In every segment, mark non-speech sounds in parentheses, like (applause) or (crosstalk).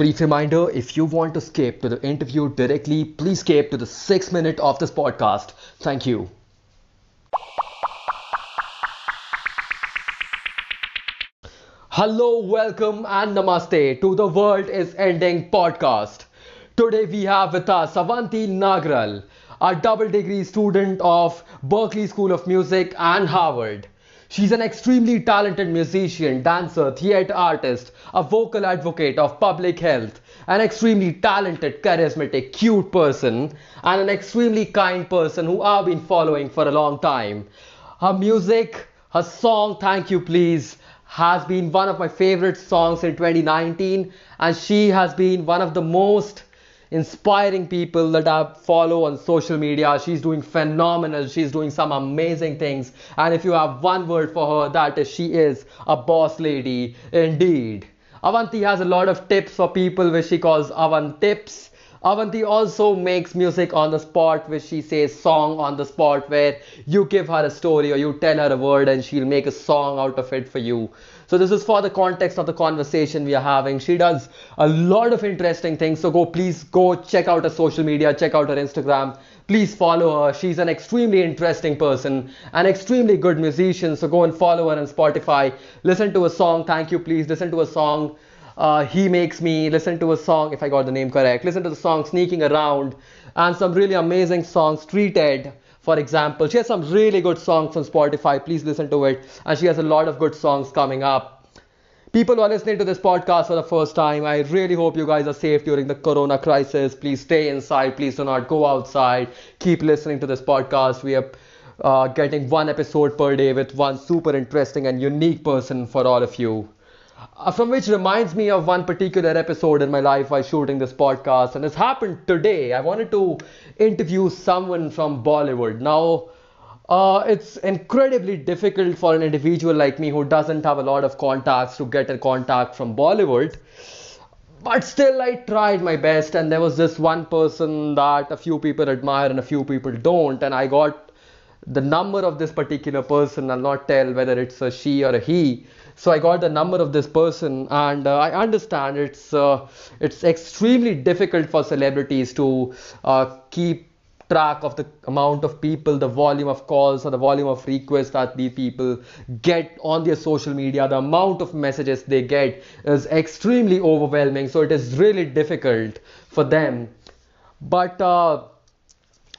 Brief reminder if you want to skip to the interview directly, please skip to the six minute of this podcast. Thank you. Hello, welcome, and namaste to the World is Ending podcast. Today we have with us Avanti Nagral, a double degree student of Berklee School of Music and Harvard. She's an extremely talented musician, dancer, theatre artist, a vocal advocate of public health, an extremely talented, charismatic, cute person, and an extremely kind person who I've been following for a long time. Her music, her song Thank You Please, has been one of my favorite songs in 2019, and she has been one of the most inspiring people that I follow on social media. She's doing phenomenal. She's doing some amazing things. And if you have one word for her, that is she is a boss lady indeed. Avanti has a lot of tips for people which she calls Avant tips. Avanti also makes music on the spot, which she says song on the spot, where you give her a story or you tell her a word and she'll make a song out of it for you. So this is for the context of the conversation we are having. She does a lot of interesting things. So go, please go check out her social media, check out her Instagram. Please follow her. She's an extremely interesting person, an extremely good musician. So go and follow her on Spotify. Listen to a song. Thank you, please. Listen to a song uh, he makes me listen to a song if i got the name correct listen to the song sneaking around and some really amazing songs treated for example. She has some really good songs on spotify please listen to it. And she has a lot of good songs coming up. People who are listening to this podcast for the first time i really hope you guys are safe during the corona crisis. Please stay inside please do not go outside. Keep listening to this podcast. We are uh, getting one episode per day with one super interesting and unique person for all of you from which reminds me of one particular episode in my life while shooting this podcast, and it's happened today. I wanted to interview someone from Bollywood. Now, uh, it's incredibly difficult for an individual like me who doesn't have a lot of contacts to get a contact from Bollywood. But still, I tried my best, and there was this one person that a few people admire and a few people don't, and I got the number of this particular person. I'll not tell whether it's a she or a he so I got the number of this person, and uh, I understand it's uh, it's extremely difficult for celebrities to uh, keep track of the amount of people, the volume of calls, or the volume of requests that these people get on their social media. The amount of messages they get is extremely overwhelming. So it is really difficult for them. But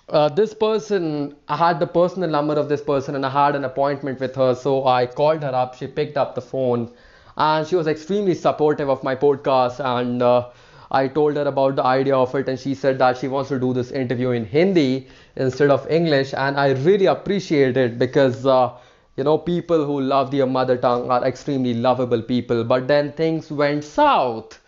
uh, this person, I had the personal number of this person and I had an appointment with her. So I called her up. She picked up the phone and she was extremely supportive of my podcast. And uh, I told her about the idea of it. And she said that she wants to do this interview in Hindi instead of English. And I really appreciate it because, uh, you know, people who love their mother tongue are extremely lovable people. But then things went south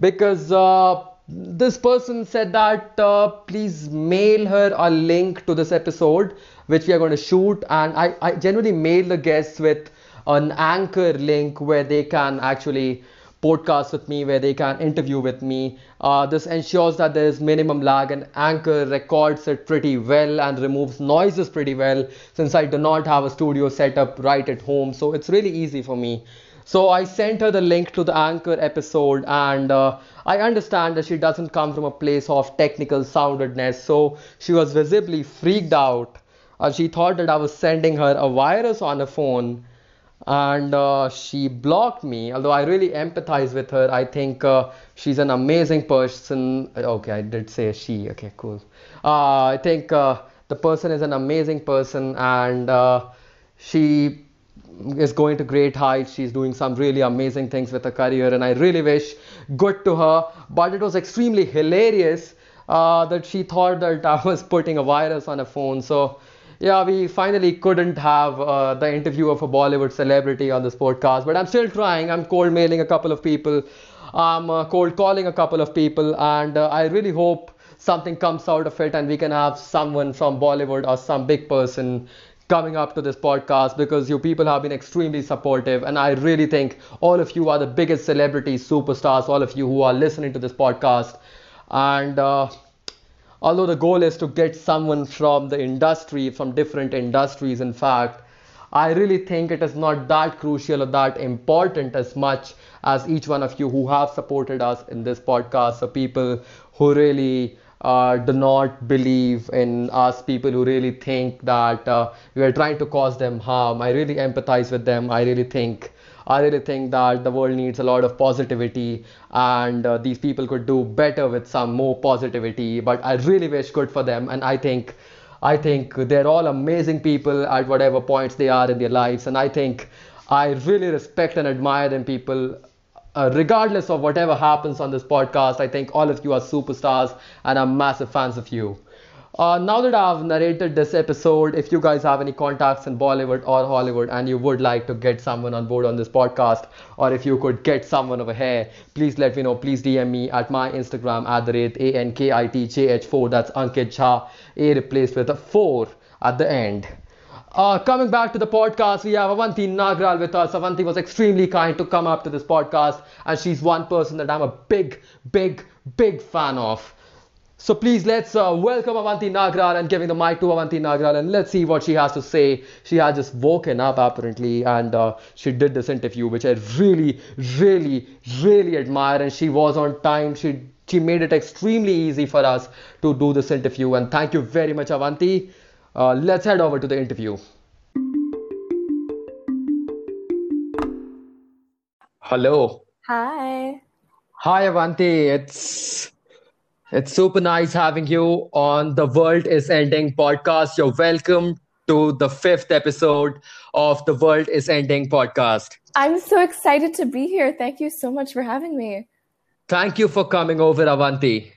because uh, this person said that uh, please mail her a link to this episode which we are going to shoot. And I, I generally mail the guests with an anchor link where they can actually podcast with me where they can interview with me. Uh, this ensures that there is minimum lag and anchor records it pretty well and removes noises pretty well since i do not have a studio set up right at home. So it's really easy for me. So I sent her the link to the Anchor episode, and uh, I understand that she doesn't come from a place of technical soundedness. So she was visibly freaked out. Uh, she thought that I was sending her a virus on her phone, and uh, she blocked me. Although I really empathize with her, I think uh, she's an amazing person. Okay, I did say she. Okay, cool. Uh, I think uh, the person is an amazing person, and she is going to great heights. She's doing some really amazing things with her career, and I really wish good to her. But it was extremely hilarious uh, that she thought that I was putting a virus on her phone. So, yeah, we finally couldn't have uh, the interview of a Bollywood celebrity on this podcast, but I'm still trying. I'm cold mailing a couple of people, I'm uh, cold calling a couple of people, and uh, I really hope something comes out of it and we can have someone from Bollywood or some big person coming up to this podcast because you people have been extremely supportive and I really think all of you are the biggest celebrities, superstars, all of you who are listening to this podcast. And uh, although the goal is to get someone from the industry, from different industries, in fact, I really think it is not that crucial or that important as much as each one of you who have supported us in this podcast. So, people who really uh, do not believe in us, people who really think that uh, we are trying to cause them harm. I really empathize with them. I really think. I really think that the world needs a lot of positivity, and uh, these people could do better with some more positivity. But I really wish good for them, and I think I think they're all amazing people at whatever points they are in their lives. And I think I really respect and admire them people. Uh, regardless of whatever happens on this podcast, I think all of you are superstars and I'm massive fans of you. Uh, now that I've narrated this episode, if you guys have any contacts in Bollywood or Hollywood and you would like to get someone on board on this podcast, or if you could get someone over here, please let me know. Please DM me at my Instagram at the rate A-N-K-I-T-J-H-4. That's Ankit Jha, A replaced with a 4 at the end. Uh, coming back to the podcast, we have Avanti Nagral with us. Avanti was extremely kind to come up to this podcast, and she's one person that I'm a big, big, big fan of. So please let's uh, welcome Avanti Nagral and giving the mic to Avanti Nagral and let's see what she has to say. She has just woken up apparently and uh, she did this interview which I really, really, really admire and she was on time. She she made it extremely easy for us to do this interview and thank you very much Avanti. Uh, let's head over to the interview. Hello. Hi. Hi Avanti. It's it's super nice having you on the World is Ending podcast. You're welcome to the fifth episode of the World is Ending podcast. I'm so excited to be here. Thank you so much for having me. Thank you for coming over, Avanti.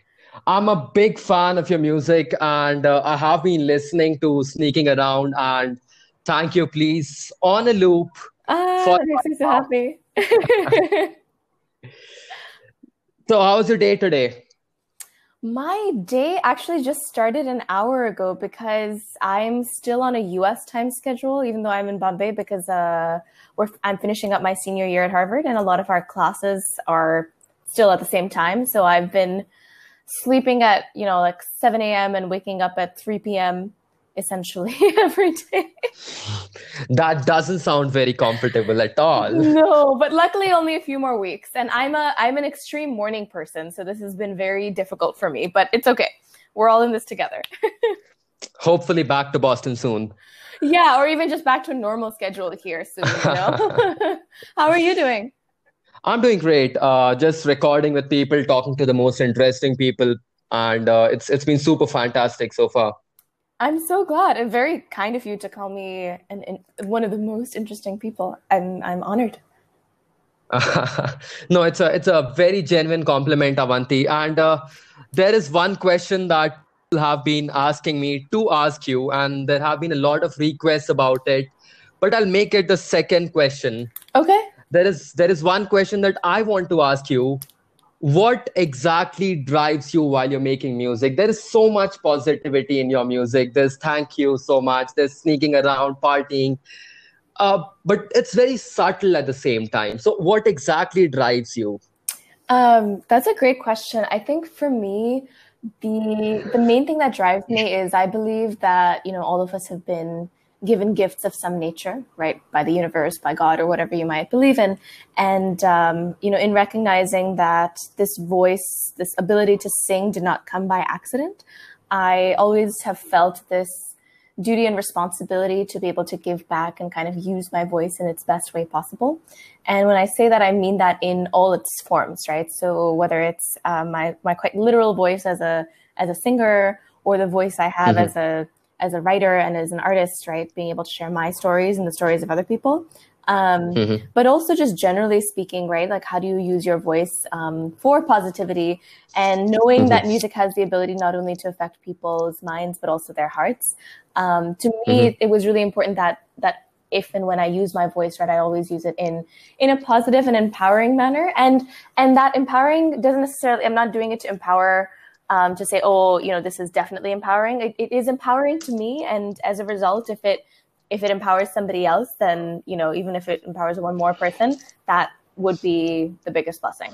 I'm a big fan of your music and uh, I have been listening to Sneaking Around and thank you, please, on a loop. Ah, for- so happy. (laughs) so, how's your day today? My day actually just started an hour ago because I'm still on a US time schedule, even though I'm in Bombay because uh, I'm finishing up my senior year at Harvard and a lot of our classes are still at the same time. So I've been sleeping at, you know, like 7 a.m. and waking up at 3 p.m essentially (laughs) every day. that doesn't sound very comfortable at all. (laughs) No, but luckily only a few more weeks. And I'm a I'm an extreme morning person, so this has been very difficult for me, but it's okay. We're all in this together. (laughs) Hopefully back to Boston soon. Yeah, or even just back to a normal schedule here soon, you know. How are you doing? I'm doing great. Uh, just recording with people, talking to the most interesting people, and uh, it's it's been super fantastic so far. I'm so glad and very kind of you to call me an, an, one of the most interesting people. I'm I'm honored. (laughs) no, it's a it's a very genuine compliment, Avanti. And uh, there is one question that people have been asking me to ask you, and there have been a lot of requests about it. But I'll make it the second question. Okay. There is there is one question that I want to ask you, what exactly drives you while you're making music? There is so much positivity in your music. There's thank you so much. There's sneaking around partying. Uh, but it's very subtle at the same time. So what exactly drives you? Um, that's a great question. I think for me the the main thing that drives me is i believe that you know all of us have been given gifts of some nature, right, by the universe, by God, or whatever you might believe in. And, um, you know, in recognizing that this voice, this ability to sing did not come by accident, I always have felt this duty and responsibility to be able to give back and kind of use my voice in its best way possible. And when I say that, I mean that in all its forms, right? So whether it's uh, my, my quite literal voice as a, as a singer or the voice I have mm-hmm. as a as a writer and as an artist, right, being able to share my stories and the stories of other people. Um, mm-hmm. But also, just generally speaking, right, like how do you use your voice um, for positivity and knowing mm-hmm. that music has the ability not only to affect people's minds but also their hearts. Um, to me, mm-hmm. it was really important that that if and when I use my voice, right, I always use it in in a positive and empowering manner, and and that empowering doesn't necessarily. I'm not doing it to empower um, to say, oh, you know, this is definitely empowering. It, it is empowering to me, and as a result, if it if it empowers somebody else, then you know, even if it empowers one more person, that would be the biggest blessing.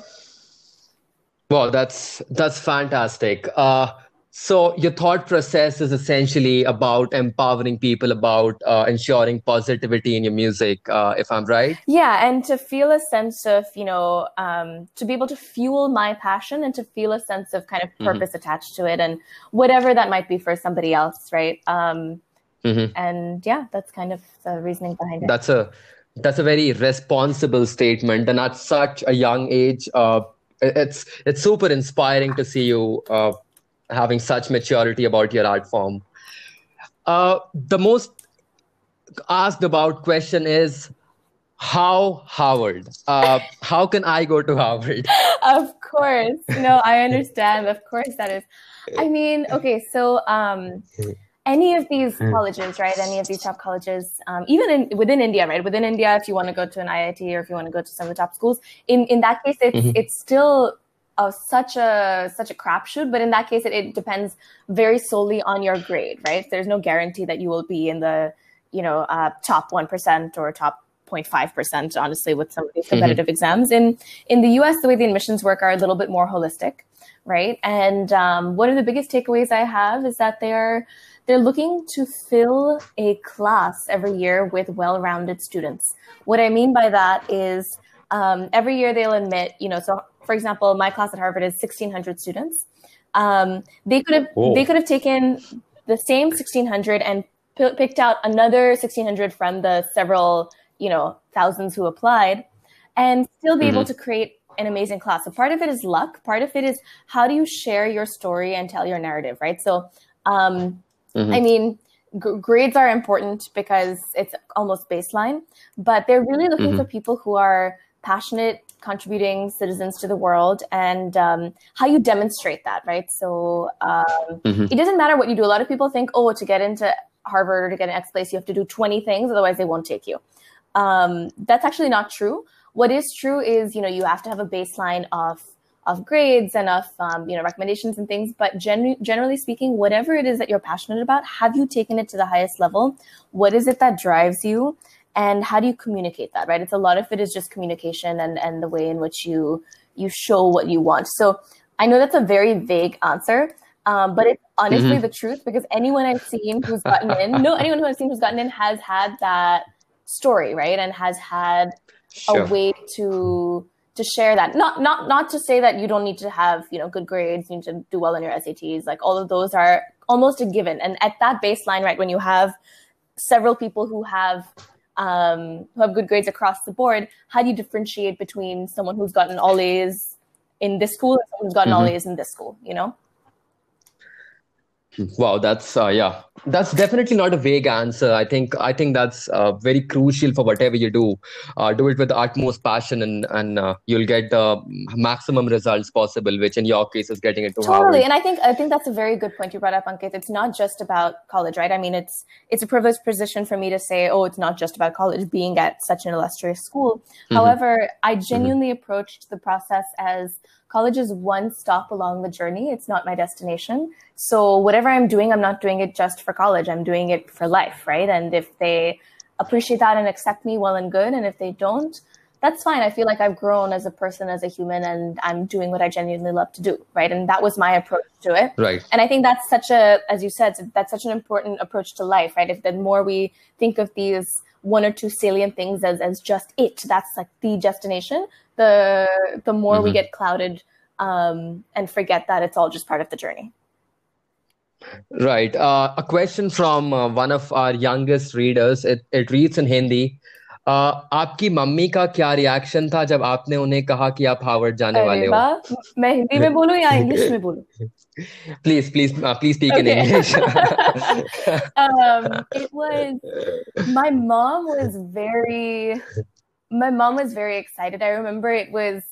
Well, that's that's fantastic. Uh, So your thought process is essentially about empowering people, about uh, ensuring positivity in your music, uh, if I'm right. Yeah, and to feel a sense of, you know, um, to be able to fuel my passion and to feel a sense of kind of mm-hmm. purpose mm-hmm. attached to it, and whatever that might be for somebody else, right? Um, mm-hmm. And yeah, that's kind of the reasoning behind it. That's a that's a very responsible statement, and at such a young age, uh, it's it's super inspiring to see you uh, having such maturity about your art form. Uh, the most asked about question is how Harvard? Uh, how can I go to Harvard? (laughs) Of course. No, I understand. Of course, that is. I mean, okay, so um, any of these hmm. colleges, right? Any of these top colleges, um, even in, within India, right? Within India, if you want to go to an IIT or if you want to go to some of the top schools, in in that case, it's mm-hmm. it's still a, such a such a crapshoot. But in that case, it, it depends very solely on your grade, right? There's no guarantee that you will be in the you know uh, top one percent or top 0.5 percent. Honestly, with some of these mm-hmm. competitive mm-hmm. exams in in the U.S., the way the admissions work are a little bit more holistic, right? And um, one of the biggest takeaways I have is that they're they're looking to fill a class every year with well-rounded students. What I mean by that is um, every year they'll admit, you know, so for example, my class at Harvard is 1,600 students. Um, they could have Whoa. they could have taken the same 1,600 and p- picked out another 1,600 from the several you know thousands who applied, and still be mm-hmm. able to create an amazing class. So part of it is luck. Part of it is how do you share your story and tell your narrative, right? So, um, mm-hmm. I mean, g- grades are important because it's almost baseline, but they're really looking mm-hmm. for people who are passionate contributing citizens to the world and um, how you demonstrate that right? So um, mm-hmm. it doesn't matter what you do. A lot of people think oh to get into harvard or to get an x place you have to do 20 things otherwise they won't take you. Um, that's actually not true. What is true is you know you have to have a baseline of of grades and of um, you know recommendations and things but gen- generally speaking whatever it is that you're passionate about have you taken it to the highest level? What is it that drives you and how do you communicate that right? It's a lot of it is just communication and and the way in which you you show what you want. So i know that's a very vague answer um, but it's honestly mm-hmm. the truth because anyone i've seen who's gotten in no anyone who i've seen who's gotten in has had that story right? And has had sure. a way to to share that. Not not not to say that you don't need to have you know good grades you need to do well in your sats like all of those are almost a given. And at that baseline right when you have several people who have um, who have good grades across the board, how do you differentiate between someone who's gotten all A's in this school and someone who's gotten mm-hmm. all A's in this school? You know. Wow, that's uh, yeah, that's definitely not a vague answer. I think I think that's uh, very crucial for whatever you do. Uh, do it with the utmost passion, and and uh, you'll get the maximum results possible. Which in your case is getting into totally. Harvard. And I think I think that's a very good point you brought up, Ankit. It's not just about college, right? I mean, it's it's a privileged position for me to say, oh, it's not just about college. Being at such an illustrious school. Mm-hmm. However, I mm-hmm. genuinely mm-hmm. approached the process as college is one stop along the journey. It's not my destination. So whatever I'm doing, I'm not doing it just for college. I'm doing it for life, right? And if they appreciate that and accept me, well and good. And if they don't, that's fine. I feel like I've grown as a person, as a human, and I'm doing what I genuinely love to do, right? And that was my approach to it. Right. And I think that's such a, as you said, that's such an important approach to life, right? If the more we think of these one or two salient things as as just it, that's like the destination, the the more mm-hmm. we get clouded um, and forget that it's all just part of the journey. Right. Uh, a question from uh, one of our youngest readers. It, it reads in Hindi. Uh, आपकी mummy का क्या reaction था जब आपने उन्हें कहा कि आप हार्वर्ड जाने वाले हो मैं हिंदी में बोलूं या इंग्लिश में बोलूं (laughs) please please uh, please speak okay. in english (laughs) um, it was my mom was very my mom was very excited. I remember it was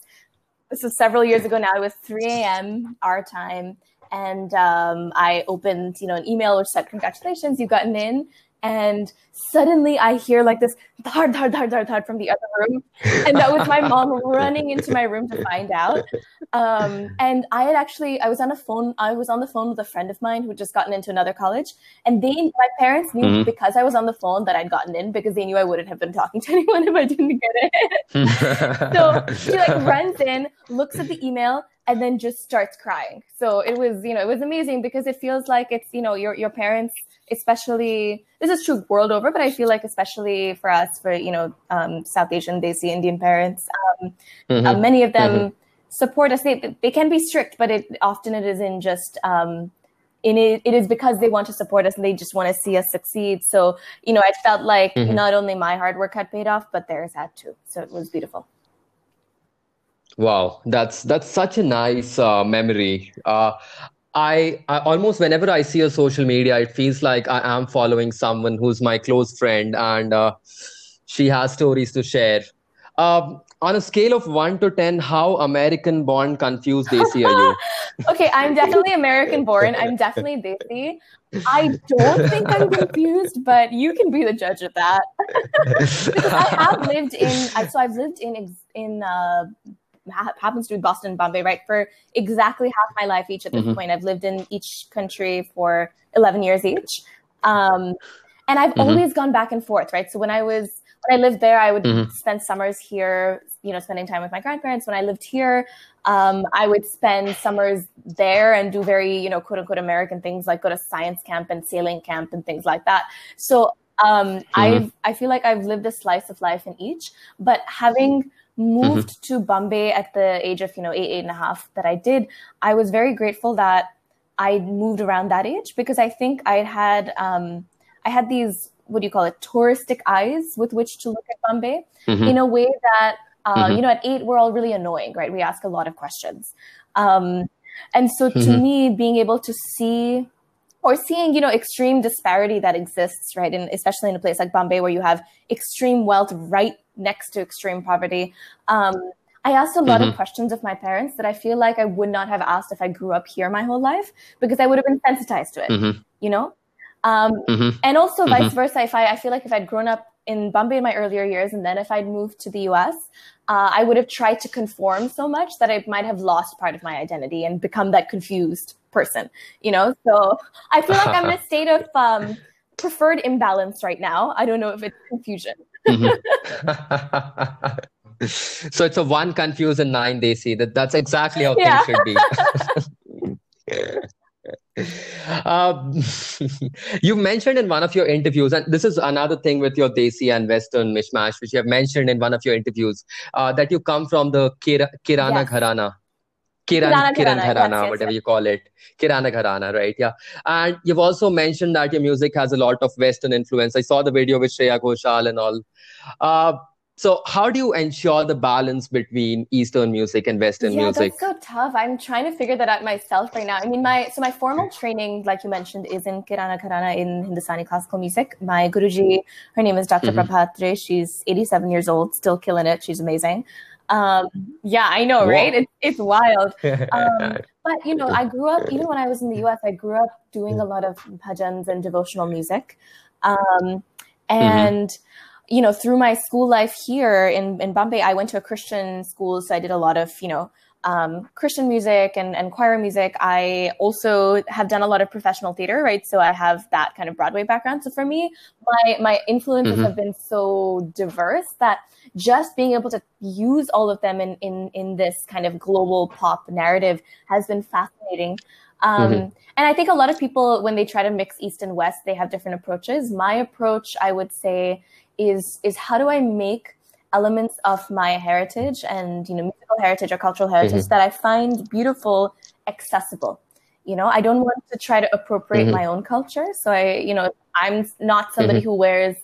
this was several years ago now. It was 3 a.m. our time, and um, I opened, you know, an email which said, "Congratulations, you've gotten in." and suddenly I hear like this thud, thud, thud, thud, thud from the other room, and that was my mom (laughs) running into my room to find out. Um, and I had actually, I was on a phone, I was on the phone with a friend of mine who had just gotten into another college, and they, my parents knew mm-hmm. because I was on the phone that I'd gotten in because they knew I wouldn't have been talking to (laughs) anyone if I didn't get it. (laughs) so she like runs in, looks at the email, and then just starts crying. So it was, you know, it was amazing because it feels like it's, you know, your your parents, especially this is true world over, but I feel like especially for us, for you know, um, South Asian, Desi Indian parents, um, mm-hmm. uh, many of them mm-hmm. support us. They they can be strict, but it often it isn't just. Um, in it, it is because they want to support us and they just want to see us succeed. So, you know, I felt like mm-hmm. not only my hard work had paid off, but theirs had too. So it was beautiful. Wow, that's that's such a nice uh, memory. Uh, I, I, almost whenever I see a social media, it feels like I am following someone who's my close friend, and uh, she has stories to share. Um, on a scale of one to ten, how American born confused Desi are you? (laughs) okay, I'm definitely American born. I'm definitely Desi. I don't think I'm confused, but you can be the judge of that. (laughs) because I have lived in, so I've lived in in uh, happens to be Boston, and Bombay, right? For exactly half my life each at this mm-hmm. point. I've lived in each country for 11 years each. Um, and I've mm-hmm. always gone back and forth, right? So when I was, when I lived there, I would mm-hmm. spend summers here, you know, spending time with my grandparents. When I lived here, um, I would spend summers there and do very, you know, quote unquote American things like go to science camp and sailing camp and things like that. So um, mm-hmm. I I feel like I've lived a slice of life in each, but having moved mm-hmm. to Bombay at the age of, you know, eight, eight and a half that I did, I was very grateful that I moved around that age because I think I had, um, I had these, what do you call it, touristic eyes with which to look at Bombay mm-hmm. in a way that, uh, mm-hmm. you know, at eight, we're all really annoying, right? We ask a lot of questions. Um, and so to mm-hmm. me, being able to see or seeing you know extreme disparity that exists right and especially in a place like bombay where you have extreme wealth right next to extreme poverty um, i asked a lot mm-hmm. of questions of my parents that i feel like i would not have asked if i grew up here my whole life because i would have been sensitized to it mm-hmm. you know um, mm-hmm. and also vice mm-hmm. versa if I, I feel like if i'd grown up in bombay in my earlier years and then if i'd moved to the us uh, i would have tried to conform so much that i might have lost part of my identity and become that confused person, you know? So I feel like I'm in a (laughs) state of um, preferred imbalance right now. I don't know if it's confusion. mm-hmm. (laughs) (laughs) so it's a one confused and nine they desi. That that's exactly how yeah. things should be. um, you mentioned in one of your interviews, and this is another thing with your Desi and Western mishmash, which you have mentioned in one of your interviews, uh, that you come from the Kira, Kirana yes. Gharana. Kiran, Kiran, Gharana, yes, whatever yes. you call it. Kirana Gharana, right? Yeah. And you've also mentioned that your music has a lot of Western influence. I saw the video with Shreya Ghoshal and all. Uh, so how do you ensure the balance between Eastern music and Western yeah, music? That's so tough. I'm trying to figure that out myself right now. I mean, my so my formal training, like you mentioned, is in Kirana Gharana in Hindustani classical music. My Guruji, her name is Dr. mm hmm She's 87 years old, still killing it. She's amazing. Um, yeah, I know, right? It's, it's wild. (laughs) Um, but, you know, I grew up, even when I was in the US, I grew up doing a lot of bhajans and devotional music. Um, mm-hmm. and, mm-hmm. you know, through my school life here in, in Bombay, I went to a Christian school. So I did a lot of, you know, um, Christian music and, and choir music. I also have done a lot of professional theater, right? So I have that kind of Broadway background. So for me, my my influences mm-hmm. have been so diverse that just being able to use all of them in in in this kind of global pop narrative has been fascinating. Um, mm-hmm. And I think a lot of people, when they try to mix East and West, they have different approaches. My approach, I would say, is is how do I make elements of my heritage and you know musical heritage or cultural heritage mm-hmm. that I find beautiful accessible. You know, I don't want to try to appropriate mm-hmm. my own culture. So I, you know, I'm not somebody mm-hmm. who wears,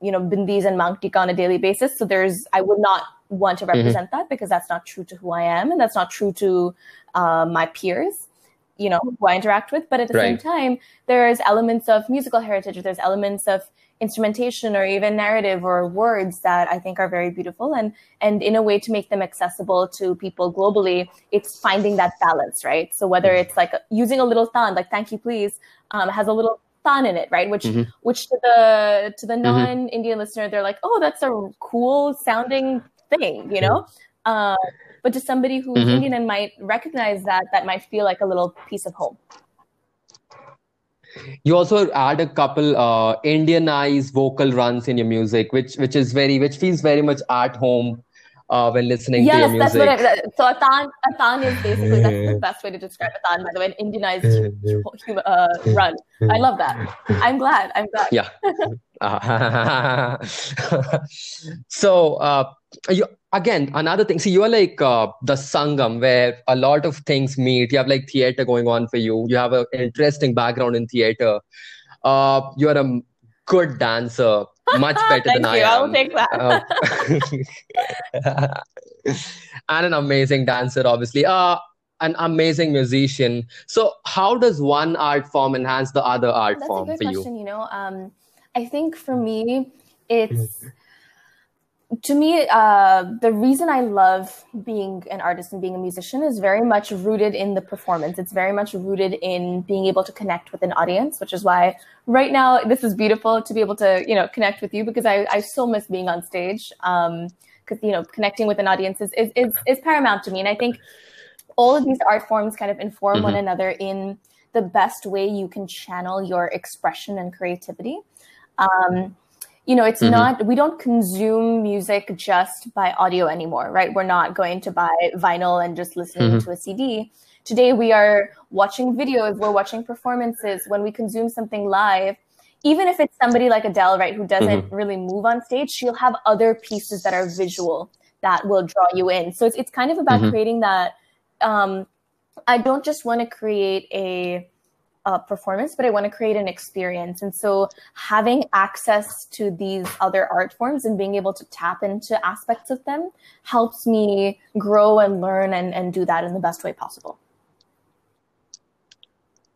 you know, bindis and mangtika on a daily basis. So there's, I would not want to mm-hmm. represent that because that's not true to who I am and that's not true to uh, my peers you know who I interact with. But at the right. same time, there's elements of musical heritage. There's elements of instrumentation or even narrative or words that I think are very beautiful and and in a way to make them accessible to people globally it's finding that balance right so whether mm-hmm. it's like using a little taan like thank you please um, has a little taan in it right which mm-hmm. which to the to the mm-hmm. non-Indian listener they're like oh that's a cool sounding thing you know uh, but to somebody who's mm-hmm. Indian and might recognize that that might feel like a little piece of home you also add a couple uh, indianized vocal runs in your music which which is very which feels very much at home uh, when listening yes, to your that's music. what I, so a taan, Atan is basically that's the best way to describe a taan. By the way, an Indianized (laughs) uh, run. I love that. I'm glad. I'm glad. Yeah. Uh, (laughs) (laughs) so uh, you again another thing. See, you are like uh, the sangam where a lot of things meet. You have like theater going on for you. You have an interesting background in theater. Uh, you are a good dancer, much (laughs) better Thank than you. I I'll am. take that. Uh, (laughs) and an amazing dancer, obviously. Uh, an amazing musician. So, how does one art form enhance the other art That's a form good for you? You know, um, I think for me, it's (laughs) to me uh, the reason I love being an artist and being a musician is very much rooted in the performance. It's very much rooted in being able to connect with an audience, which is why right now this is beautiful to be able to you know connect with you because I, I so miss being on stage. Um, because you know connecting with an audience is, is is is paramount to me, and I think all of these art forms kind of inform one Mhm. another in the best way you can channel your expression and creativity. Um, you know, it's Mhm. not, we don't consume music just by audio anymore, right? We're not going to buy vinyl and just listening Mhm. to a CD. Today, we are watching videos, we're watching performances. When we consume something live, even if it's somebody like Adele, right, who doesn't really move on stage, she'll have other pieces that are visual that will draw you in. So it's, it's kind of about Mhm. creating that. Um, I don't just want to create a, a performance, but I want to create an experience. And so having access to these other art forms and being able to tap into aspects of them helps me grow and learn and, and do that in the best way possible.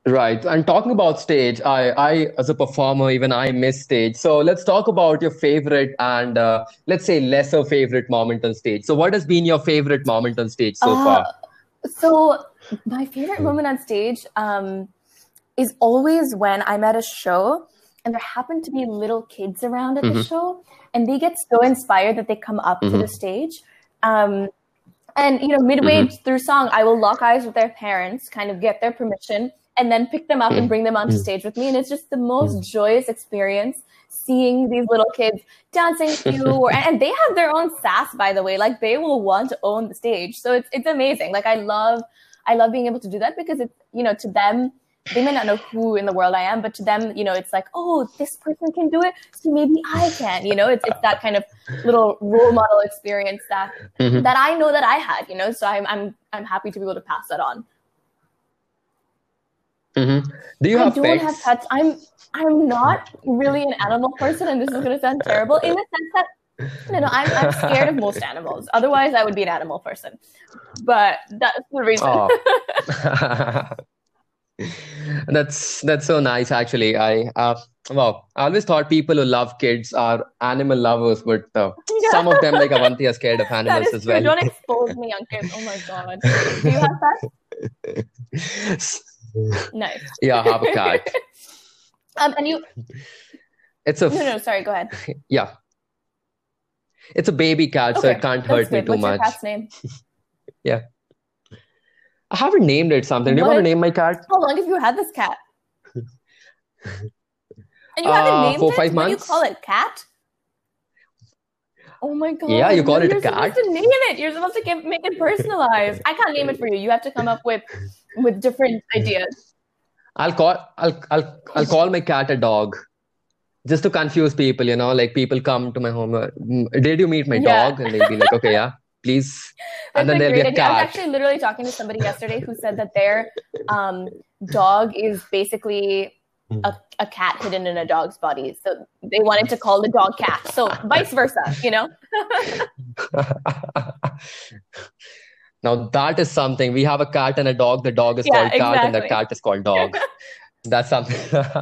Right. And talking about stage, I, I, as a performer, even I miss stage. So let's talk about your favorite and uh, let's say lesser favorite moment on stage. So what has been your favorite moment on stage so Uh, far? So my favorite moment on stage um, is always when I'm at a show and there happen to be little kids around at the Mhm. show, and they get so inspired that they come up to Mhm. the stage. Um, and you know, midway through song, I will lock eyes with their parents, kind of get their permission, and then pick them up and bring them onto Mhm. stage with me. And it's just the most joyous experience seeing these little kids dancing to you (laughs) or, and they have their own sass by the way like they will want to own the stage so it's it's amazing like i love i love being able to do that because it's you know to them they may not know who in the world i am but to them you know it's like oh this person can do it so maybe i can you know it's it's that kind of little role model experience that Mhm. that i know that i had you know so i'm i'm i'm happy to be able to pass that on Mhm. Do you I have don't pets? have pets. I'm I'm not really an animal person, and this is gonna sound terrible in the sense that no, no, I'm I'm scared of most animals. Otherwise, I would be an animal person. But that's the reason. (laughs) (laughs) (laughs) That's that's so nice actually. I uh, well, I always thought people who love kids are animal lovers, but uh, (laughs) some of them like Avanti are scared of animals as true. well. Don't expose me, Ankit. Oh my god. Do you have pets? (laughs) Nice. Yeah, I have a cat. Um, and you? It's a No, no. Sorry. Go ahead. yeah. It's a baby cat, so Okay, it can't That's hurt me good. too What's your much. cat's name? I haven't named it something. Do you What want to name my cat? How long have you had this cat? And you haven't Uh, named four, it? five What do you call it? Cat? Oh my god! Yeah, you call it a you're cat? supposed to name it. You're supposed to make it personalized. I can't name it for you. You have to come up with with different ideas. I'll call I'll I'll I'll call my cat a dog. Just to confuse people, you know, like people come to my home. "Mm, Did you meet my Yeah. dog? And they'll be like, okay, yeah, please. (laughs) And then there'll be a idea. I was actually literally talking to somebody yesterday who said that their um, dog is basically a, a cat hidden in a dog's body. So they wanted to call the dog cat. So vice versa, you know? (laughs) Now that is something. We have a cat and a dog. The dog is Yeah, called cat, and the cat is called dog. (laughs) That's something. (laughs)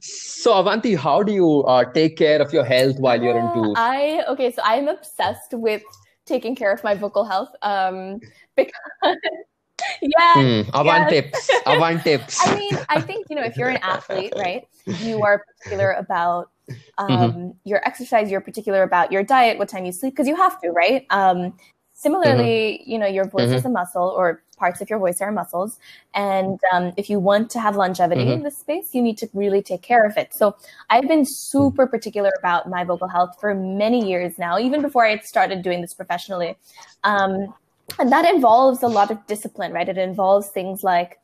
So Avanti, how do you uh, take care of your health while you're in Uh, tour? I okay, so I'm obsessed with taking care of my vocal health. Um, (laughs) because (laughs) yeah, Hmm. Avant yes. tips. Avant tips. (laughs) I mean, I think you know if you're an athlete, right? You are particular about um, Mm-hmm. your exercise. You're particular about your diet, what time you sleep, because you have to, right? Um, Similarly, you know, your voice is a muscle, or parts of your voice are muscles, and um, if you want to have longevity in this space, you need to really take care of it. So I've been super particular about my vocal health for many years now, even before I started doing this professionally. Um, and that involves a lot of discipline, right? It involves things like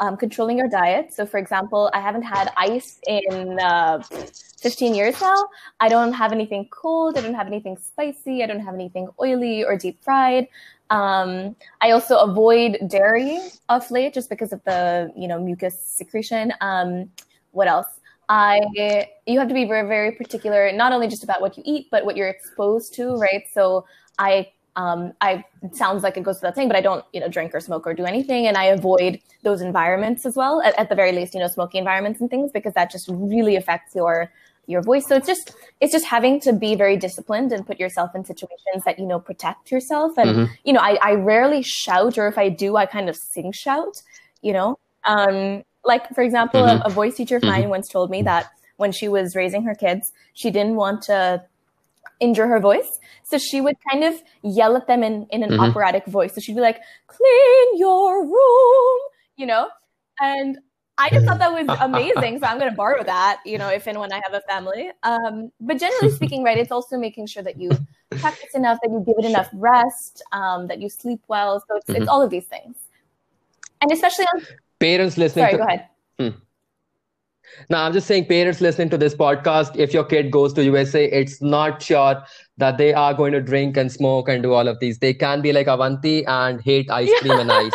um, controlling your diet. So, for example, I haven't had ice in uh, 15 years now. I don't have anything cold. I don't have anything spicy. I don't have anything oily or deep fried. Um, I also avoid dairy of late just because of the you know mucus secretion. Um, what else? I you have to be very very particular not only just about what you eat but what you're exposed to, right? So I um, I sounds like it goes without saying, but I don't, you know, drink or smoke or do anything, and I avoid those environments as well. At, at, the very least, you know, smoky environments and things because that just really affects your your voice. So it's just it's just having to be very disciplined and put yourself in situations that you know protect yourself. And mm-hmm. you know, I, I rarely shout, or if I do, I kind of sing shout. You know, um, like for example, mm-hmm. a, a, voice teacher of mine mm-hmm. once told me that when she was raising her kids, she didn't want to injure her voice. So she would kind of yell at them in, in an mm-hmm. operatic voice. So she'd be like, clean your room, you know? And I just thought that was (laughs) amazing. so I'm going to borrow that, you know, if and when I have a family. Um, but generally (laughs) speaking, right, it's also making sure that you practice enough, that you give it enough rest, um, that you sleep well. So it's, mm-hmm. it's all of these things. And especially on parents listening. Sorry, to- go ahead. Hmm. Now, I'm just saying, parents listening to this podcast, if your kid goes to USA, it's not sure that they are going to drink and smoke and do all of these. They can be like Avanti and hate ice cream and (laughs) ice.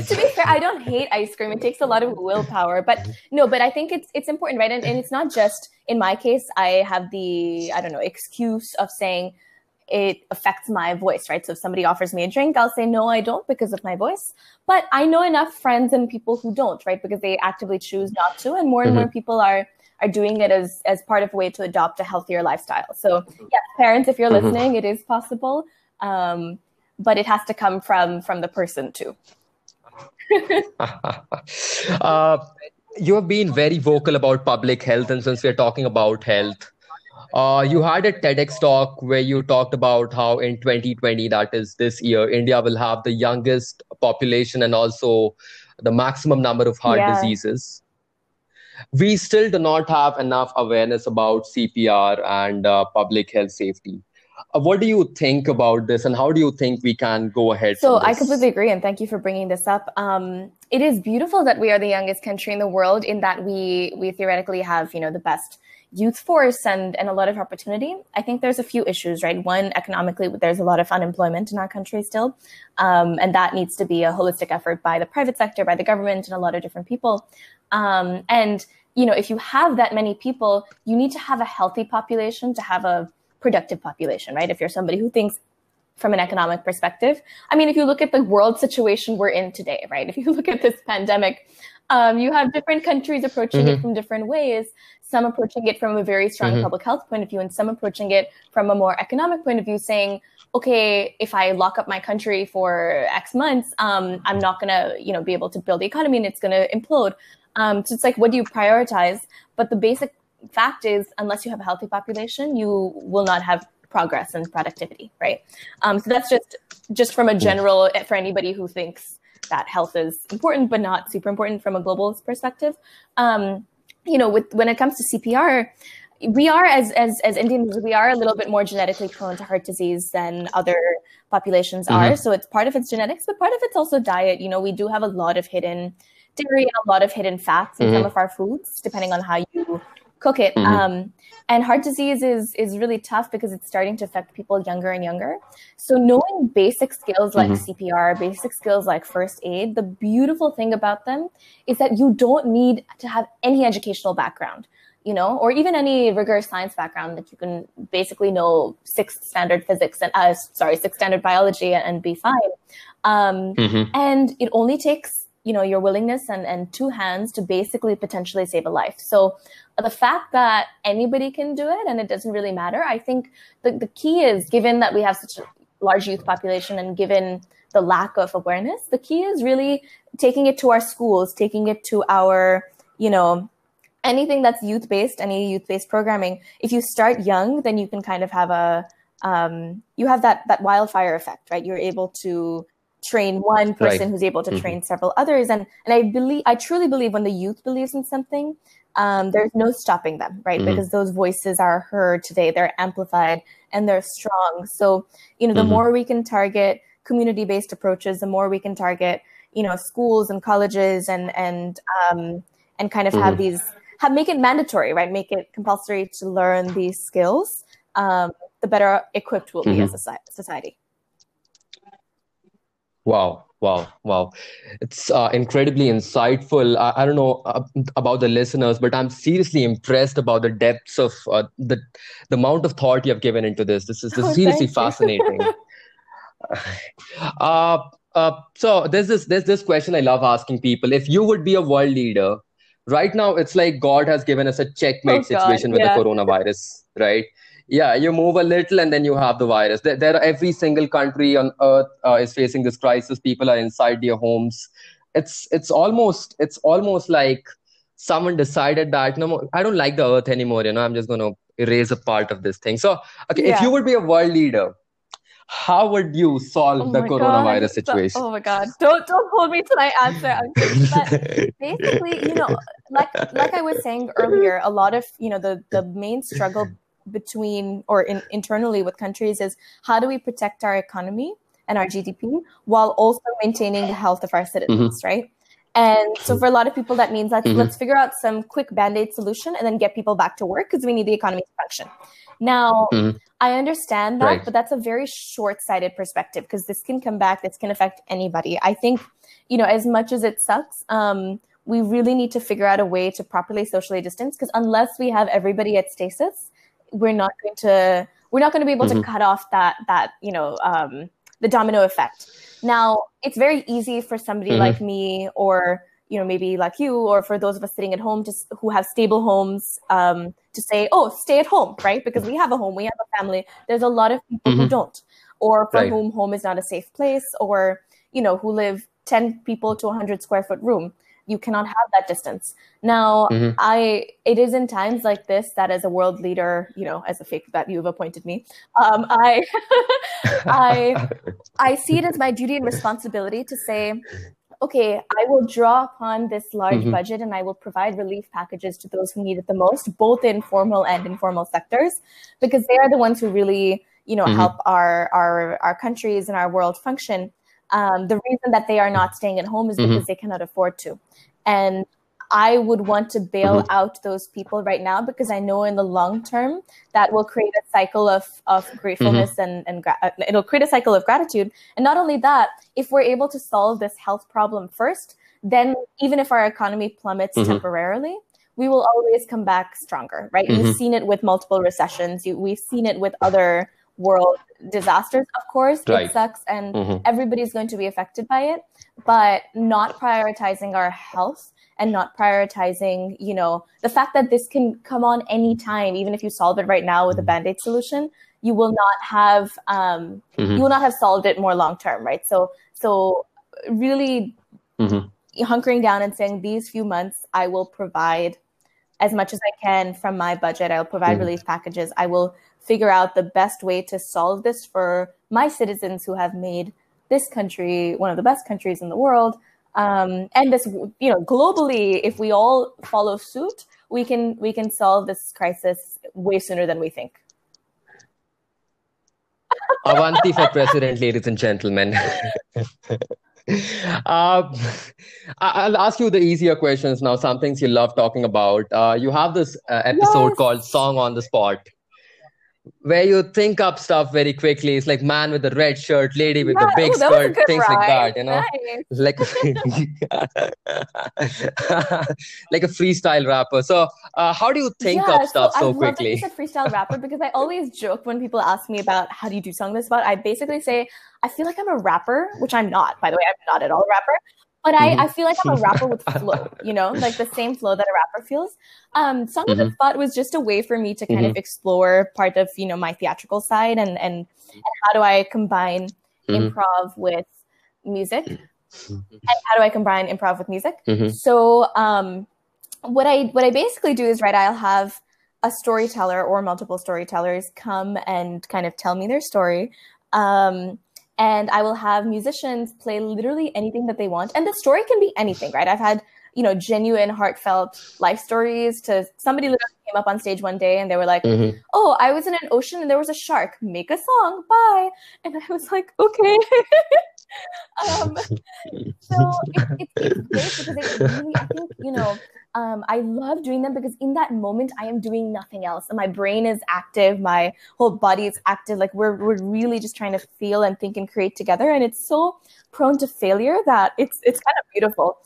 To be fair, I don't (laughs) hate ice cream. It takes a lot of willpower, but no, but I think it's it's important, right? And, and it's not just in my case. I have the I don't know excuse of saying it affects my voice, right? So if somebody offers me a drink, I'll say, no, I don't because of my voice. But I know enough friends and people who don't, right? Because they actively choose not to. And more and mm-hmm. more people are are doing it as as part of a way to adopt a healthier lifestyle. So yeah, parents, if you're mm-hmm. listening, it is possible. Um, but it has to come from from the person too. (laughs) uh, you have been very vocal about public health, and since we're talking about health, uh, you had a TEDx talk where you talked about how in 2020, that is this year, India will have the youngest population and also the maximum number of heart yeah. diseases. We still do not have enough awareness about CPR and uh, public health safety. Uh, what do you think about this, and how do you think we can go ahead? So I completely agree, and thank you for bringing this up. Um, it is beautiful that we are the youngest country in the world, in that we we theoretically have you know the best youth force and, and a lot of opportunity. I think there's a few issues, right? One, economically, there's a lot of unemployment in our country still. Um, and that needs to be a holistic effort by the private sector, by the government, and a lot of different people. Um, and, you know, if you have that many people, you need to have a healthy population to have a productive population, right? If you're somebody who thinks from an economic perspective. I mean, if you look at the world situation we're in today, right? If you (laughs) look at this pandemic, um, you have different countries approaching mm-hmm. it from different ways some approaching it from a very strong mm-hmm. public health point of view and some approaching it from a more economic point of view saying okay if i lock up my country for x months um, i'm not going to you know be able to build the economy and it's going to implode um, so it's like what do you prioritize but the basic fact is unless you have a healthy population you will not have progress and productivity right um, so that's just just from a general for anybody who thinks that health is important but not super important from a global perspective um, you know, with when it comes to CPR, we are as as as Indians, we are a little bit more genetically prone to heart disease than other populations mm-hmm. are. So it's part of its genetics, but part of it's also diet. You know, we do have a lot of hidden dairy and a lot of hidden fats in mm-hmm. some of our foods, depending on how you cook it. Mm-hmm. Um, and heart disease is is really tough because it's starting to affect people younger and younger. So knowing basic skills like mm-hmm. CPR, basic skills like first aid, the beautiful thing about them is that you don't need to have any educational background, you know, or even any rigorous science background that you can basically know sixth standard physics and uh, sorry, sixth standard biology and, and be fine. Um, mm-hmm. And it only takes you know your willingness and, and two hands to basically potentially save a life so the fact that anybody can do it and it doesn't really matter i think the, the key is given that we have such a large youth population and given the lack of awareness the key is really taking it to our schools taking it to our you know anything that's youth based any youth based programming if you start young then you can kind of have a um, you have that that wildfire effect, right? You're able to train one person Right. who's able to Mhm. train several others, and and I believe I truly believe when the youth believes in something, um, there's no stopping them, right? Mhm. Because those voices are heard today, they're amplified and they're strong. So you know, the Mhm. more we can target community based approaches, the more we can target you know schools and colleges and and um, and kind of have Mhm. these have make it mandatory, right? Make it compulsory to learn these skills. Um, the better equipped we'll be as a society. Wow, wow, wow. It's uh, incredibly insightful. I, I don't know uh, about the listeners, but I'm seriously impressed about the depths of uh, the the amount of thought you have given into this. This is, this Oh, seriously fascinating. (laughs) Uh, uh, so there's this there's this question I love asking people. If you would be a world leader, right now it's like God has given us a checkmate Oh, God, situation with yeah. the coronavirus, right? Yeah, you move a little and then you have the virus. There, there are every single country on earth uh, is facing this crisis. People are inside their homes. It's it's almost it's almost like someone decided that no more, I don't like the earth anymore. You know, I'm just going to erase a part of this thing. So, okay, if you would be a world leader, how would you solve Oh the coronavirus God. situation? Oh my god! Don't don't hold me to my answer. (laughs) But basically, you know, like like I was saying earlier, a lot of you know the the main struggle between or in, internally with countries is how do we protect our economy and our GDP while also maintaining the health of our citizens, right? And so for a lot of people, that means let's Mhm. let's figure out some quick band aid solution and then get people back to work because we need the economy to function. Now, Mhm. I understand that, Right. but that's a very short-sighted perspective because this can come back. This can affect anybody. I think, you know, as much as it sucks, um, we really need to figure out a way to properly socially distance because unless we have everybody at stasis, we're not going to we're not going to be able Mhm. to cut off that that you know um, the domino effect. Now, it's very easy for somebody Mhm. like me or you know maybe like you or for those of us sitting at home just who have stable homes um, to say oh stay at home right because we have a home we have a family there's a lot of people who Mhm. don't or for Right. whom home is not a safe place or you know who live 10 people to a 100 square foot room you cannot have that distance now Mhm. i it is in times like this that as a world leader you know as a fake that you've appointed me um, i (laughs) I I see it as my duty and responsibility to say, okay, I will draw upon this large Mhm. budget and I will provide relief packages to those who need it the most, both in formal and informal sectors, because they are the ones who really, you know, Mhm. help our our our countries and our world function. Um, the reason that they are not staying at home is Mhm. because they cannot afford to, and I would want to bail Mhm. out those people right now because I know in the long term that will create a cycle of of gratefulness and and gra- uh, it'll create a cycle of gratitude. And not only that, if we're able to solve this health problem first, then even if our economy plummets Mhm. temporarily, we will always come back stronger, right? Mhm. You've seen it with multiple recessions. You, we've seen it with other world disasters. Of course, Right. it sucks, and Mhm. everybody's going to be affected by it. But not prioritizing our health and not prioritizing, you know, the fact that this can come on anytime, even if you solve it right now with a band aid solution, you will not have um, Mhm. you will not have solved it more long term, right? So so really Mhm. hunkering down and saying these few months I will provide as much as I can from my budget. I'll provide Mhm. relief packages. I will figure out the best way to solve this for my citizens who have made this country one of the best countries in the world. Um, and this, you know, globally, if we all follow suit, we can we can solve this crisis way sooner than we think. Avanti for president, ladies and gentlemen. Uh, (laughs) I- I'll ask you the easier questions now. Some things you love talking about. Uh, you have this uh, episode Yes. called "Song on the Spot," where you think up stuff very quickly. It's like man with the red shirt, lady with the big ooh, a skirt, things like that. You know, Nice. like (laughs) like a freestyle rapper. So, uh, how do you think yeah, up stuff so, I so love that quickly? said freestyle rapper because I always joke when people ask me about how do you do song this spot. I basically say I feel like I'm a rapper, which I'm not. By the way, I'm not at all a rapper. But I, Mhm. I feel like I'm a rapper with flow, (laughs) you know, like the same flow that a rapper feels. Um, Song on the Mhm. Spot was just a way for me to kind of explore part of, you know, my theatrical side and, and, and how do I combine Mhm. improv with music and how do I combine improv with music? So um, what I what I basically do is right. I'll have a storyteller or multiple storytellers come and kind of tell me their story. Um, and I will have musicians play literally anything that they want. And the story can be anything, right? I've had, you know, genuine, heartfelt life stories to somebody literally came up on stage one day and they were like, mm-hmm. Oh, I was in an ocean and there was a shark. Make a song. Bye. And I was like, Okay. (laughs) um, so it, it, it's great because it really, I think, you know, um, I love doing them because in that moment I am doing nothing else. And my brain is active, my whole body is active. Like we're we're really just trying to feel and think and create together. And it's so prone to failure that it's it's kind of beautiful.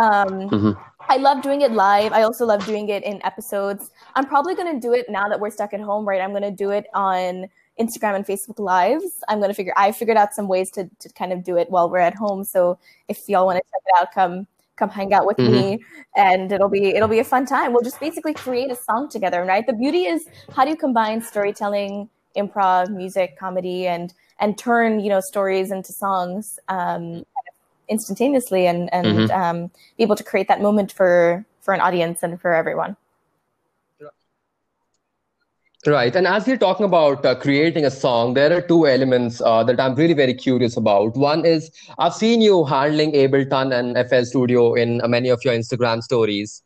Um, mm-hmm. I love doing it live. I also love doing it in episodes. I'm probably going to do it now that we're stuck at home, right? I'm going to do it on Instagram and Facebook lives. I'm going to figure, I figured out some ways to, to kind of do it while we're at home. So if y'all want to check it out, come, come hang out with mm-hmm. me and it'll be it'll be a fun time we'll just basically create a song together right the beauty is how do you combine storytelling improv music comedy and and turn you know stories into songs um, instantaneously and and mm-hmm. um, be able to create that moment for for an audience and for everyone Right. And as you're talking about uh, creating a song, there are two elements uh, that I'm really very curious about. One is I've seen you handling Ableton and FL Studio in uh, many of your Instagram stories.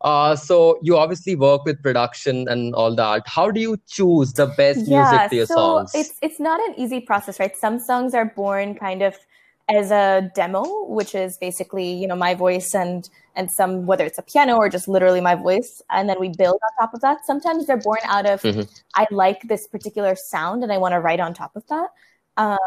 Uh, so you obviously work with production and all that. How do you choose the best yeah, music to your so songs? It's, it's not an easy process, right? Some songs are born kind of as a demo, which is basically, you know, my voice and and some whether it's a piano or just literally my voice, and then we build on top of that. Sometimes they're born out of mm-hmm. I like this particular sound and I want to write on top of that. Um,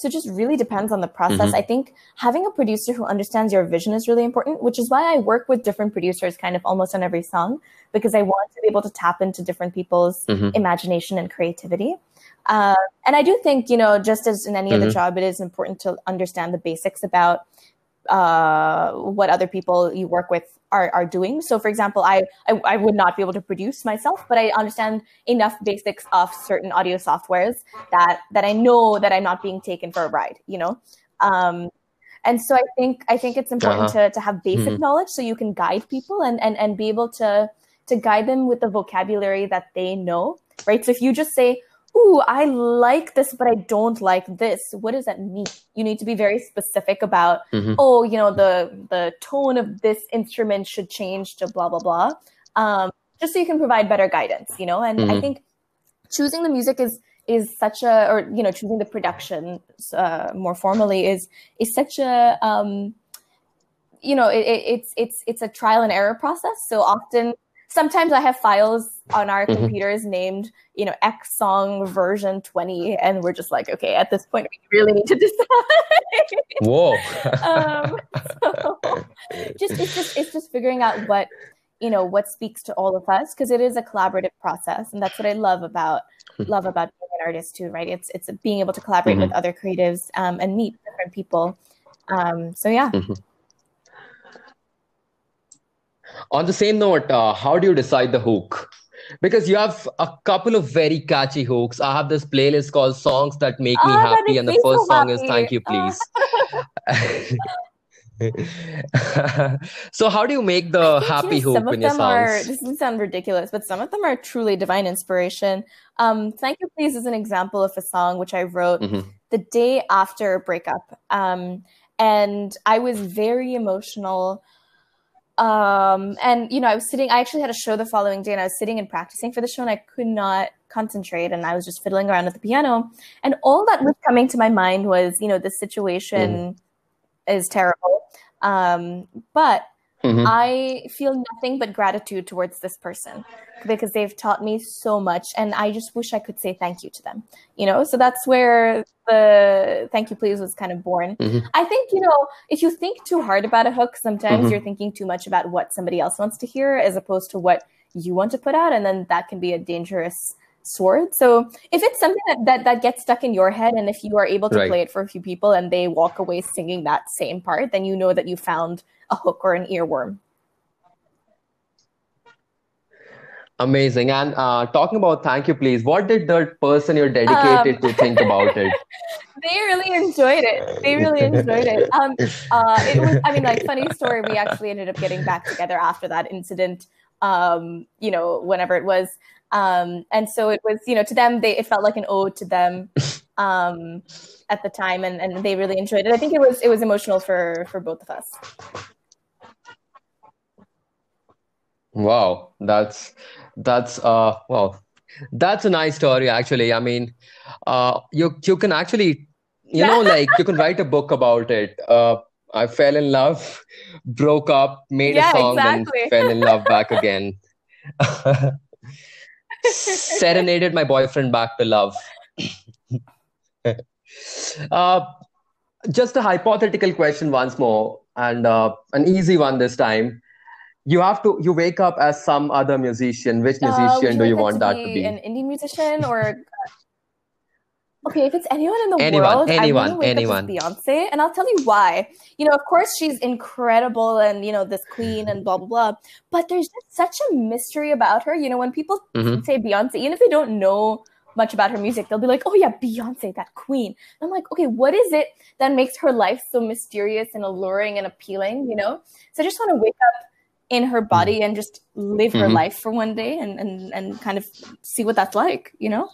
so it just really depends on the process. Mm-hmm. I think having a producer who understands your vision is really important, which is why I work with different producers kind of almost on every song because I want to be able to tap into different people's mm-hmm. imagination and creativity. Uh, and I do think, you know, just as in any mm-hmm. other job, it is important to understand the basics about uh, what other people you work with are, are doing. So, for example, I, I, I would not be able to produce myself, but I understand enough basics of certain audio softwares that that I know that I'm not being taken for a ride. You know. Um, and so I think I think it's important uh-huh. to, to have basic mm-hmm. knowledge so you can guide people and, and and be able to to guide them with the vocabulary that they know, right? So if you just say, ooh, I like this, but I don't like this. What does that mean? You need to be very specific about, mm-hmm. oh, you know, the the tone of this instrument should change to blah blah blah, um, just so you can provide better guidance. You know, and mm-hmm. I think choosing the music is is such a, or you know, choosing the production uh, more formally is is such a. Um, you know, it, it, it's it's it's a trial and error process. So often sometimes I have files on our mm-hmm. computers named, you know, X song version 20. And we're just like, okay, at this point, we really need to decide. Whoa. (laughs) (laughs) um, so just, it's just, it's just figuring out what, you know, what speaks to all of us. Cause it is a collaborative process. And that's what I love about, mm-hmm. love about being an artist too, right? It's, it's being able to collaborate mm-hmm. with other creatives um, and meet different people. Um, so yeah. Mm-hmm. On the same note, uh, how do you decide the hook? Because you have a couple of very catchy hooks. I have this playlist called Songs That Make Me oh, Happy, and the first so song is Thank You Please. (laughs) so how do you make the happy hook in your songs? Are, this will sound ridiculous, but some of them are truly divine inspiration. Um, Thank You Please is an example of a song which I wrote mm-hmm. the day after a breakup. Um, and I was very emotional um, and you know, I was sitting. I actually had a show the following day, and I was sitting and practicing for the show, and I could not concentrate, and I was just fiddling around with the piano, and all that was coming to my mind was, you know, this situation mm. is terrible, um, but Mm-hmm. I feel nothing but gratitude towards this person because they've taught me so much and I just wish I could say thank you to them. You know, so that's where the thank you please was kind of born. Mm-hmm. I think, you know, if you think too hard about a hook, sometimes mm-hmm. you're thinking too much about what somebody else wants to hear as opposed to what you want to put out and then that can be a dangerous sword. So if it's something that, that, that gets stuck in your head and if you are able to right. play it for a few people and they walk away singing that same part, then you know that you found a hook or an earworm. Amazing. And uh, talking about thank you, please, what did the person you're dedicated um, to think about it? (laughs) They really enjoyed it. They really enjoyed it. Um, uh, it was, I mean, like, funny story. We actually ended up getting back together after that incident um, you know, whenever it was. Um, and so it was, you know, to them, they it felt like an ode to them (laughs) um, at the time, and, and they really enjoyed it. I think it was it was emotional for for both of us. Wow, that's that's uh well, that's a nice story actually. I mean, uh you you can actually you know (laughs) like you can write a book about it. Uh I fell in love, broke up, made a song, exactly. fell in love back (laughs) again. Serenaded my boyfriend back to love. Uh, just a hypothetical question once more, and uh, an easy one this time. You have to you wake up as some other musician. Which Uh, musician do you want that to be an indie musician or Okay, if it's anyone in the Anyone, world, I want to anyone, wake up anyone. Beyonce, and I'll tell you why. You know, of course, she's incredible, and you know this queen, and blah blah blah. But there's just such a mystery about her. You know, when people hmm say Beyonce, even if they don't know much about her music, they'll be like, "Oh yeah, Beyonce, that queen." And I'm like, okay, what is it that makes her life so mysterious and alluring and appealing? You know, so I just want to wake up in her body and just live her hmm life for one day and and and kind of see what that's like. You know.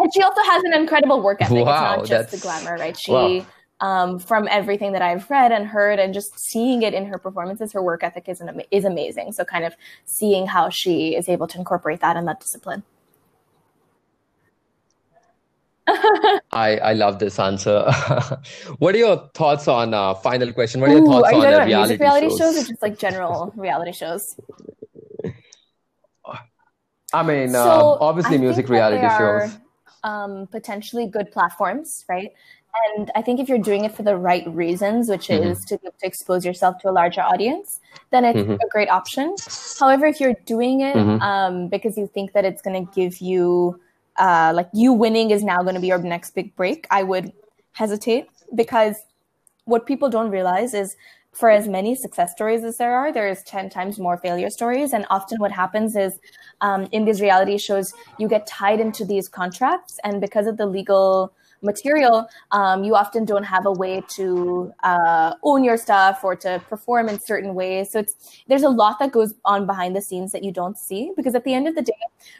And she also has an incredible work ethic. It's Wow, not just the glamour, right? wow. She, um, from everything that I've read and heard, and just seeing it in her performances, her work ethic is an, is amazing. So, kind of seeing how she is able to incorporate that and that discipline. (laughs) I I love this answer. (laughs) What are your thoughts on uh, final question? What are your Ooh, thoughts are you on talking uh, about music reality reality shows or shows? just like general (laughs) reality shows? I mean, um, obviously I music think that reality are shows. Um, potentially good platforms, right? And I think if you're doing it for the right reasons, which hmm is to, to expose yourself to a larger audience, then it's hmm a great option. However, if you're doing it hmm um, because you think that it's going to give you, uh, like you winning is now going to be your next big break, I would hesitate because what people don't realize is for as many success stories as there are, there is 10 times more failure stories. And often what happens is um, in these reality shows, you get tied into these contracts. And because of the legal material, um, you often don't have a way to uh, own your stuff or to perform in certain ways. So it's there's a lot that goes on behind the scenes that you don't see because at the end of the day,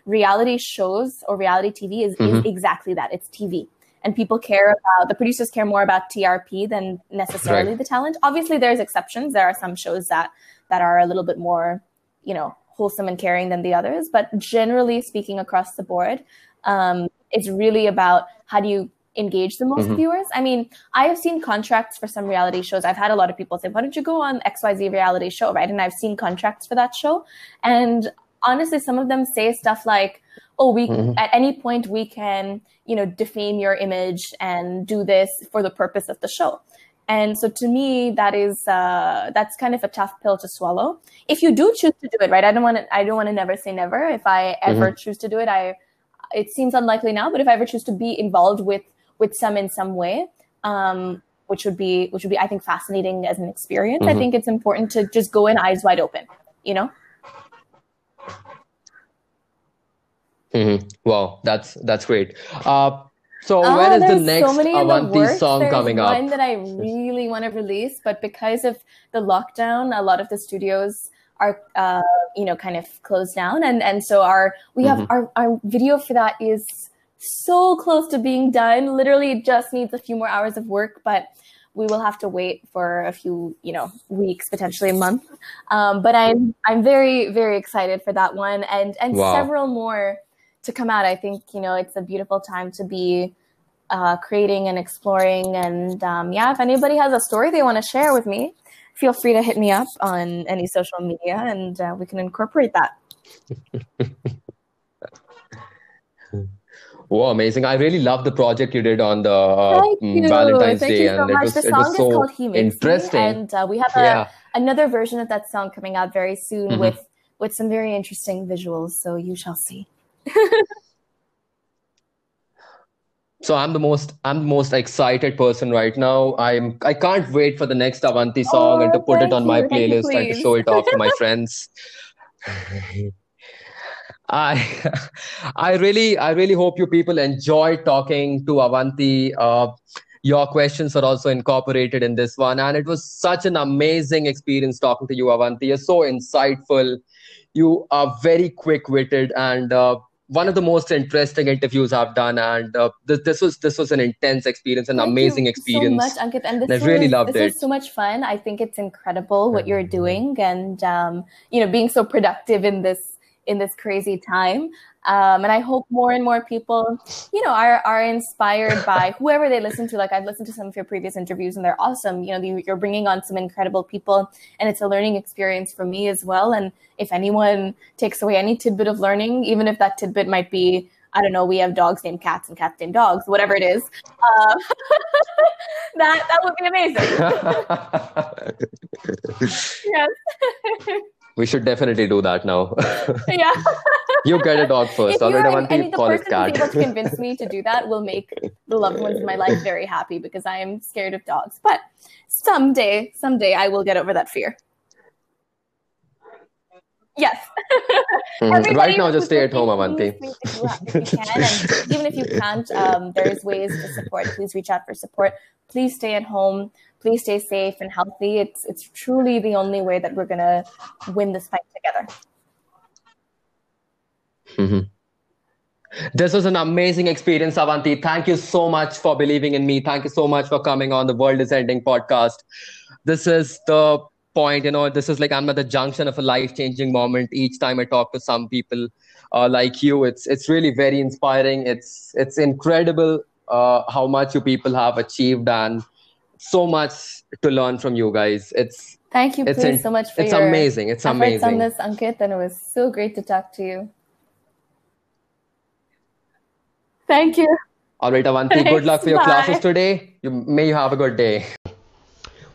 reality shows or reality TV is, is hmm exactly that. It's TV and people care about the producers care more about TRP than necessarily Right. the talent. Obviously, there's exceptions. There are some shows that that are a little bit more, you know, wholesome and caring than the others. But generally speaking, across the board, um, it's really about how do you engage the most hmm viewers. I mean, I have seen contracts for some reality shows. I've had a lot of people say, "Why don't you go on XYZ reality show?" Right, and I've seen contracts for that show, and honestly, some of them say stuff like, "Oh, we hmm at any point we can." you know defame your image and do this for the purpose of the show. And so to me that is uh, that's kind of a tough pill to swallow. If you do choose to do it right? I don't want to i don't want to never say never. If i ever hmm choose to do it i it seems unlikely now but if i ever choose to be involved with with some in some way um which would be which would be i think fascinating as an experience i hmm think it's important to just go in eyes wide open you know hmm Wow, that's that's great. Uh, so when Ah, is the so next many in the Avanti song There's coming one up? that I really want to release, but because of the lockdown, a lot of the studios are, uh, you know, kind of closed down, and and so our we have hmm our our video for that is so close to being done. Literally, it just needs a few more hours of work, but we will have to wait for a few, you know, weeks, potentially a month. Um, but I'm I'm very very excited for that one, and and Wow. several more to come out. I think you know it's a beautiful time to be uh, creating and exploring. And um, yeah, if anybody has a story they want to share with me, feel free to hit me up on any social media, and uh, we can incorporate that. (laughs) Wow, amazing. I really love the project you did on the uh, mm, Valentine's thank Day, you so and it much. was The it was song is so called "He Makes Me," interesting. and uh, we have a Yeah. another version of that song coming out very soon hmm with with some very interesting visuals. So you shall see. (laughs) So I'm the most I'm the most excited person right now. I'm I can't wait for the next Avanti song and to Oh, put it on my you, you, playlist and to show it off to my (laughs) friends. (laughs) I I really I really hope you people enjoy talking to Avanti. Uh, your questions are also incorporated in this one. And it was such an amazing experience talking to you, Avanti. You're so insightful. You are very quick witted and uh, one of the most interesting interviews I've done, and uh, this, this was this was an intense experience, an Thank amazing you experience. so much, Ankit. And this I really was, loved this it. was so much fun. I think it's incredible what you're doing, and um, you know, being so productive in this in this crazy time. Um, and I hope more and more people, you know, are are inspired (laughs) by whoever they listen to. Like I've listened to some of your previous interviews, and they're awesome. You know, you- you're bringing on some incredible people, and it's a learning experience for me as well. And if anyone takes away any tidbit of learning, even if that tidbit might be, I don't know, we have dogs named cats and cats named dogs, whatever it is, uh, (laughs) that that would be amazing. (laughs) yes, we should definitely do that now. yeah. (laughs) (laughs) you get a dog first. if you're right, any, Avanti, the call it person who's able to convince me to do that will make the loved ones in my life (laughs) very happy because I am scared of dogs. But someday, someday I will get over that fear. Yes. Mhm. Right now, just stay at home, Avanti. please, If you, if you can, and (laughs) even if you can't, um, there's ways to support. Please reach out for support. Please stay at home. Please stay safe and healthy. It's it's truly the only way that we're gonna win this fight together. This was an amazing experience, Avanti. Thank you so much for believing in me. Thank you so much for coming on the World is Ending podcast. This is the point, you know, this is like I'm at the junction of a life changing moment each time I talk to some people uh, like you. It's it's really very inspiring. It's it's incredible uh, how much you people have achieved and so much to learn from you guys. It's Thank you, It's please, in- so much for it's amazing. It's amazing. on this, Ankit, and it was so great to talk to you. Thank you. All right, Avanti, good luck for your Thanks, classes today. You, may you have a good day.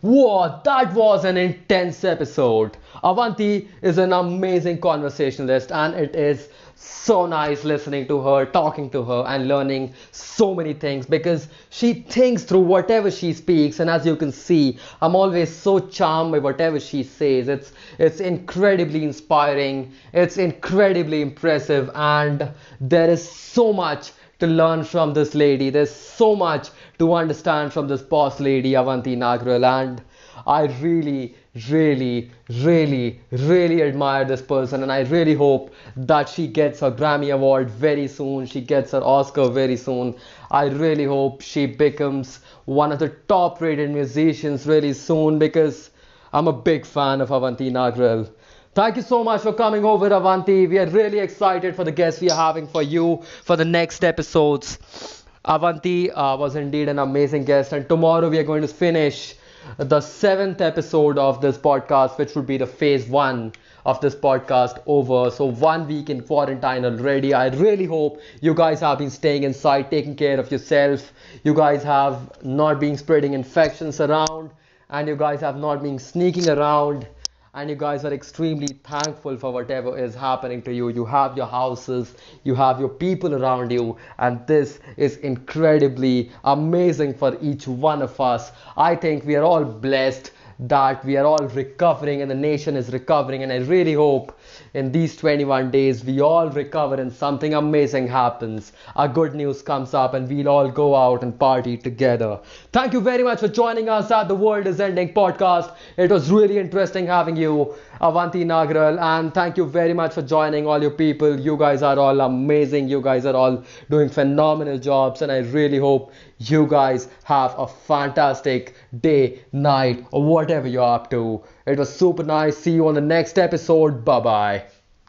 Whoa, that was an intense episode. Avanti is an amazing conversationalist, and it is so nice listening to her, talking to her, and learning so many things because she thinks through whatever she speaks. And as you can see, I'm always so charmed by whatever she says. It's it's incredibly inspiring. It's incredibly impressive, and there is so much to learn from this lady. There's so much to understand from this boss lady, Avanti Nagral, and I really, really, really, really admire this person, and I really hope that she gets her Grammy Award very soon. She gets her Oscar very soon. I really hope she becomes one of the top rated musicians really soon because I'm a big fan of Avanti Nagral. Thank you so much for coming over, Avanti. We are really excited for the guests we are having for you for the next episodes. Avanti uh, was indeed an amazing guest, and tomorrow we are going to finish the seventh episode of this podcast, which would be the phase one of this podcast over. So, one week in quarantine already. I really hope you guys have been staying inside, taking care of yourself. You guys have not been spreading infections around, and you guys have not been sneaking around and you guys are extremely thankful for whatever is happening to you. You have your houses, you have your people around you, and this is incredibly amazing for each one of us. I think we are all blessed that we are all recovering and the nation is recovering, and I really hope in these 21 days we all recover and something amazing happens. Our good news comes up, and we'll all go out and party together. Thank you very much for joining us at the World is Ending podcast. It was really interesting having you, Avanti Nagral, and thank you very much for joining all your people. You guys are all amazing. You guys are all doing phenomenal jobs, and I really hope you guys have a fantastic day, night, or whatever you're up to. It was super nice. See you on the next episode. Bye bye.